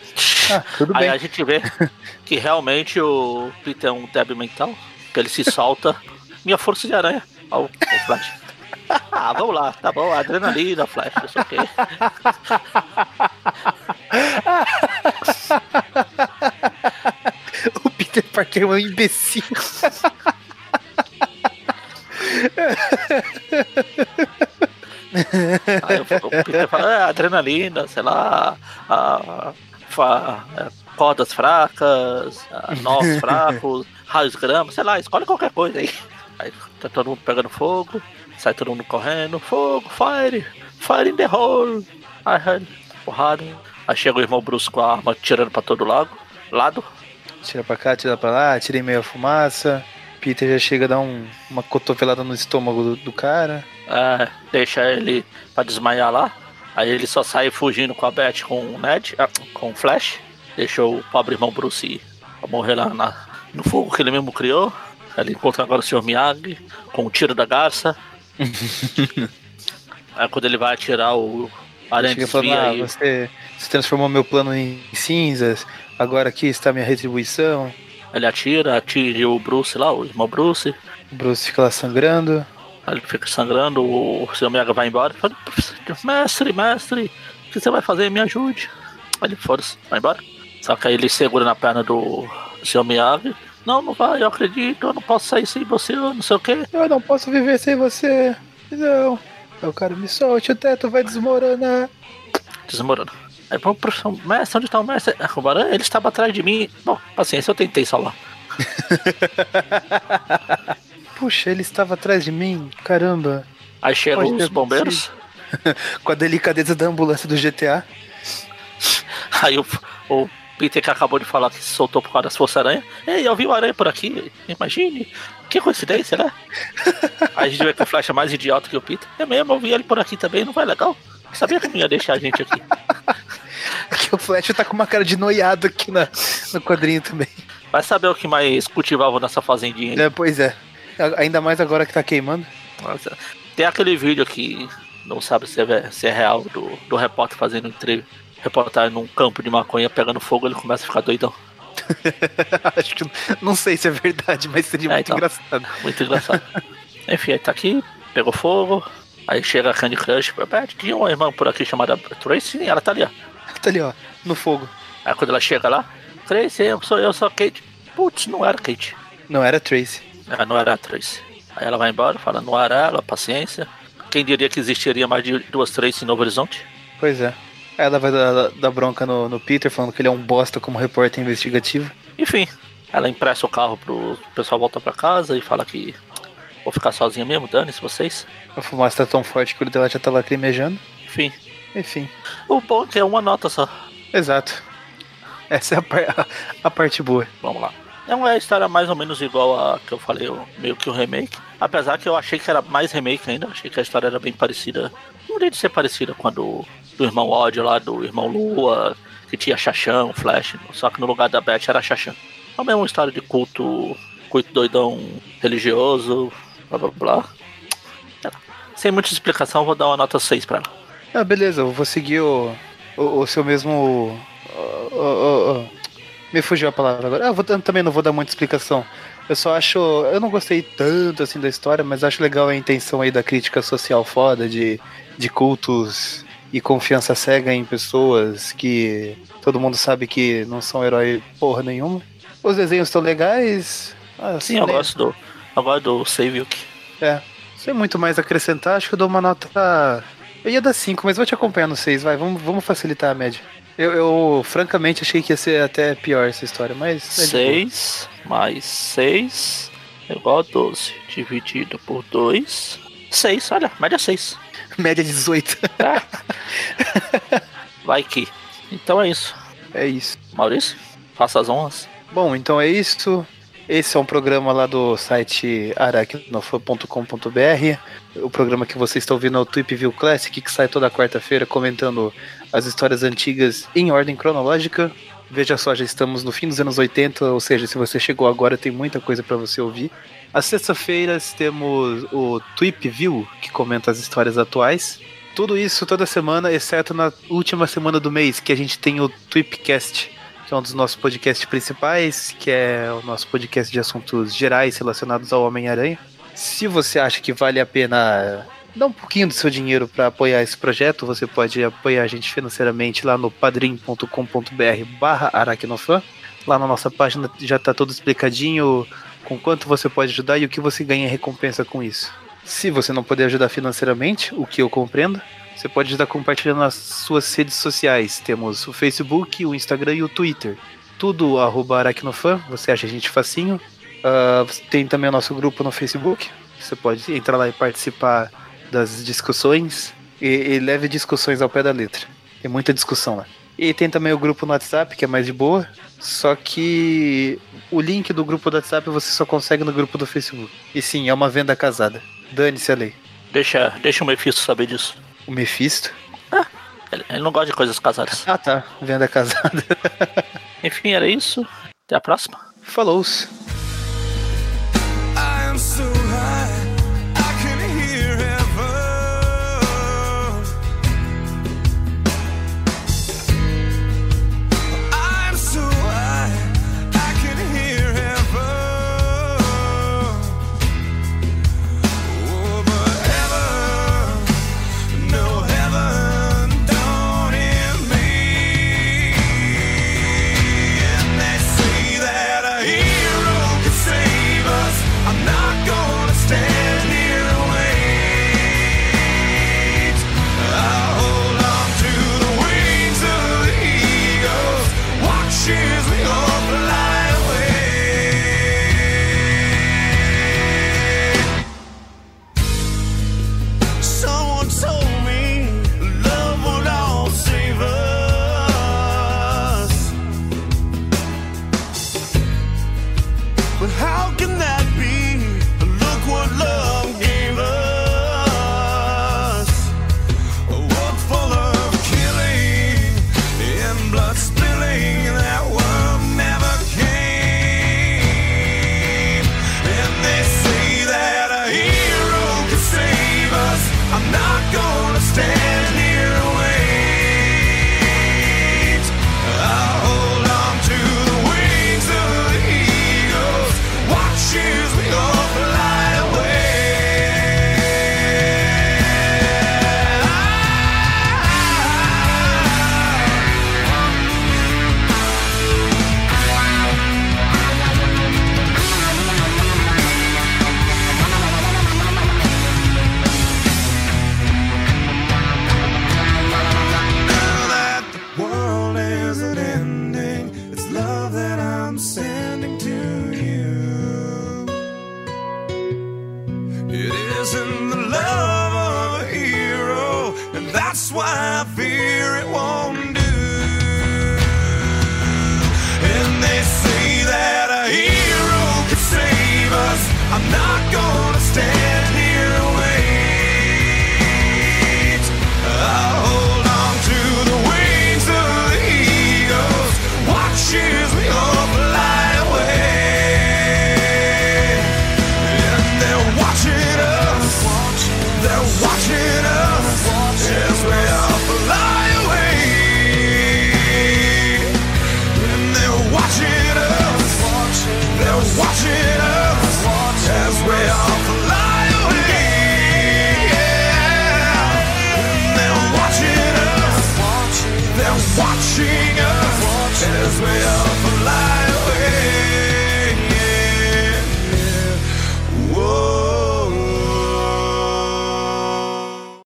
Ah, tudo Aí bem. a gente vê que realmente o Peter é um débil mental, que ele se solta. Minha força de aranha. Ó, o, o Flash. Ah, vamos lá, tá bom, adrenalina, Flash, não sei o quê. Peter Parker é um imbecil. Aí o Peter fala, é, adrenalina, sei lá, a, fa- é, cordas fracas, a, nós fracos, raios grama, sei lá, escolhe qualquer coisa aí. Aí tá todo mundo pegando fogo, sai todo mundo correndo, fogo, fire, fire in the hole. Aí, porrada. Aí chega o irmão Bruce com a arma tirando pra todo lado. lado. Tira pra cá, tira pra lá, tira em meio a fumaça. Peter já chega a dar um- uma cotovelada no estômago do, do cara. É, deixa ele pra desmaiar lá. Aí ele só sai fugindo com a Beth com o Ned, ah, com o Flash. Deixou o pobre irmão Bruce ir morrer lá na- no fogo que ele mesmo criou. Aí Ele encontra agora o Sr. Miyagi com o tiro da garça. Aí quando ele vai atirar o aranha Chega falando, ah, e você, você transformou meu plano em cinzas, agora aqui está minha retribuição. ele atira, atinge o Bruce lá, o irmão Bruce. O Bruce fica lá sangrando. Aí ele fica sangrando, o Sr. Miyagi vai embora. Fala, mestre, mestre, o que você vai fazer? Me ajude. Aí ele, foda-se, vai embora. Só que aí ele segura na perna do Sr. Miyagi Não, não vai, eu acredito, eu não posso sair sem você, eu não sei o quê. Eu não posso viver sem você. Não. Eu quero me solte, o teto vai desmoronar. Desmorona. Aí vamos pro São Mestre, onde tá o mestre? Ah, O Baran, ele estava atrás de mim. Bom, paciência, eu tentei salvar. Puxa, ele estava atrás de mim. Caramba. Aí ter os bombeiros. Com a delicadeza da ambulância do GTA. Aí o, o Peter que acabou de falar que se soltou por causa das Forças Aranha. Ei, eu vi uma aranha por aqui. Imagine. Que coincidência, né? Aí a gente vê que o Flash é mais idiota que o Peter. É mesmo, eu vi ele por aqui também, não vai legal? Sabia que não ia deixar a gente aqui. Que o Flash tá com uma cara de noiado aqui na, no quadrinho também. Vai saber o que mais cultivavam nessa fazendinha. aí. É, pois é. Ainda mais agora que tá queimando. Nossa. Tem aquele vídeo que não sabe se é, se é real do, do repórter fazendo entre reportagem num campo de maconha pegando fogo, ele começa a ficar doidão. Acho que não sei se é verdade, mas seria É, muito então. engraçado. Muito engraçado. Enfim, aí tá aqui, pegou fogo. Aí chega a Candy Crush, Beth, tinha uma irmã por aqui chamada Tracy, ela tá ali, ó. Tá ali, ó, no fogo. Aí quando ela chega lá, Tracy, eu sou eu, sou a Kate. Putz, não era Kate. Não era Tracy. Ela não era a Tracy. Aí ela vai embora, fala, não era ela, paciência. Quem diria que existiria mais de duas Tracy em Novo Horizonte? Pois é. Ela vai dar, dar bronca no, no Peter, falando que ele é um bosta como repórter investigativo. Enfim, ela empresta o carro pro pessoal voltar pra casa e fala que vou ficar sozinha mesmo, dane-se vocês. A fumaça tá tão forte que o dela já tá lacrimejando. Enfim, Enfim, o bom é que é uma nota só. exato. Essa é a, par- a parte boa. Vamos lá. É uma história mais ou menos igual a que eu falei, meio que o remake. Apesar que eu achei que era mais remake ainda, achei que a história era bem parecida. Não de ser parecida a do, irmão Odd lá, do irmão Lua, que tinha Xaxã, Flash. Só que no lugar da Beth era Xaxã. É mesma história de culto, culto doidão religioso, blá blá blá. Sem muita explicação, vou dar uma nota 6 pra ela. Ah, beleza, eu vou seguir o, o, o seu mesmo. o- o- o- me fugiu a palavra agora. Ah, vou, também não vou dar muita explicação. Eu só acho. Eu não gostei tanto assim da história, mas acho legal a intenção aí da crítica social foda de, de cultos e confiança cega em pessoas que todo mundo sabe que não são herói porra nenhuma. Os desenhos estão legais. Ah, Sim, eu né? gosto do. Gosto do Save Yuki. É. Sem muito mais acrescentar, acho que eu dou uma nota. Eu ia dar 5, mas vou te acompanhar no 6, vai. Vamos, vamos facilitar a média. Eu, eu, francamente achei que ia ser até pior essa história, mas. é de boa. 6 mais 6 é igual a 12. Dividido por 2. 6, olha, média 6. Média 18. Vai que. Então é isso. é isso. Maurício, faça as honras. Bom, então é isso. Esse é um programa lá do site aracnofan.com.br. O programa que você está ouvindo é o Tweep View Classic, que sai toda quarta-feira comentando as histórias antigas em ordem cronológica. Veja só, já estamos no fim dos anos 80, ou seja, se você chegou agora, tem muita coisa para você ouvir. Às sextas-feiras temos o Tweep View, que comenta as histórias atuais. Tudo isso toda semana, exceto na última semana do mês, que a gente tem o Tweepcast, que é um dos nossos podcasts principais, que é o nosso podcast de assuntos gerais relacionados ao Homem-Aranha. Se você acha que vale a pena dar um pouquinho do seu dinheiro para apoiar esse projeto, você pode apoiar a gente financeiramente lá no padrim.com.br barra aracnofan. Lá na nossa página já está tudo explicadinho com quanto você pode ajudar e o que você ganha em recompensa com isso. Se você não puder ajudar financeiramente, o que eu compreendo, você pode ajudar compartilhando nas suas redes sociais. Temos o Facebook, o Instagram e o Twitter. Tudo arroba aracnofan, você acha a gente facinho. Ah, tem também o nosso grupo no Facebook. Você pode entrar lá e participar das discussões. E, e leve discussões ao pé da letra. Tem muita discussão lá. E tem também o grupo no WhatsApp, que é mais de boa. Só que o link do grupo do WhatsApp você só consegue no grupo do Facebook. E sim, é uma venda casada. Dane-se a lei. Deixa, deixa o Mephisto saber disso. O Mephisto? Ele, ele não gosta de coisas casadas. Ah tá, venda casada. Enfim, era isso. Até a próxima. Falou-se. I am so high,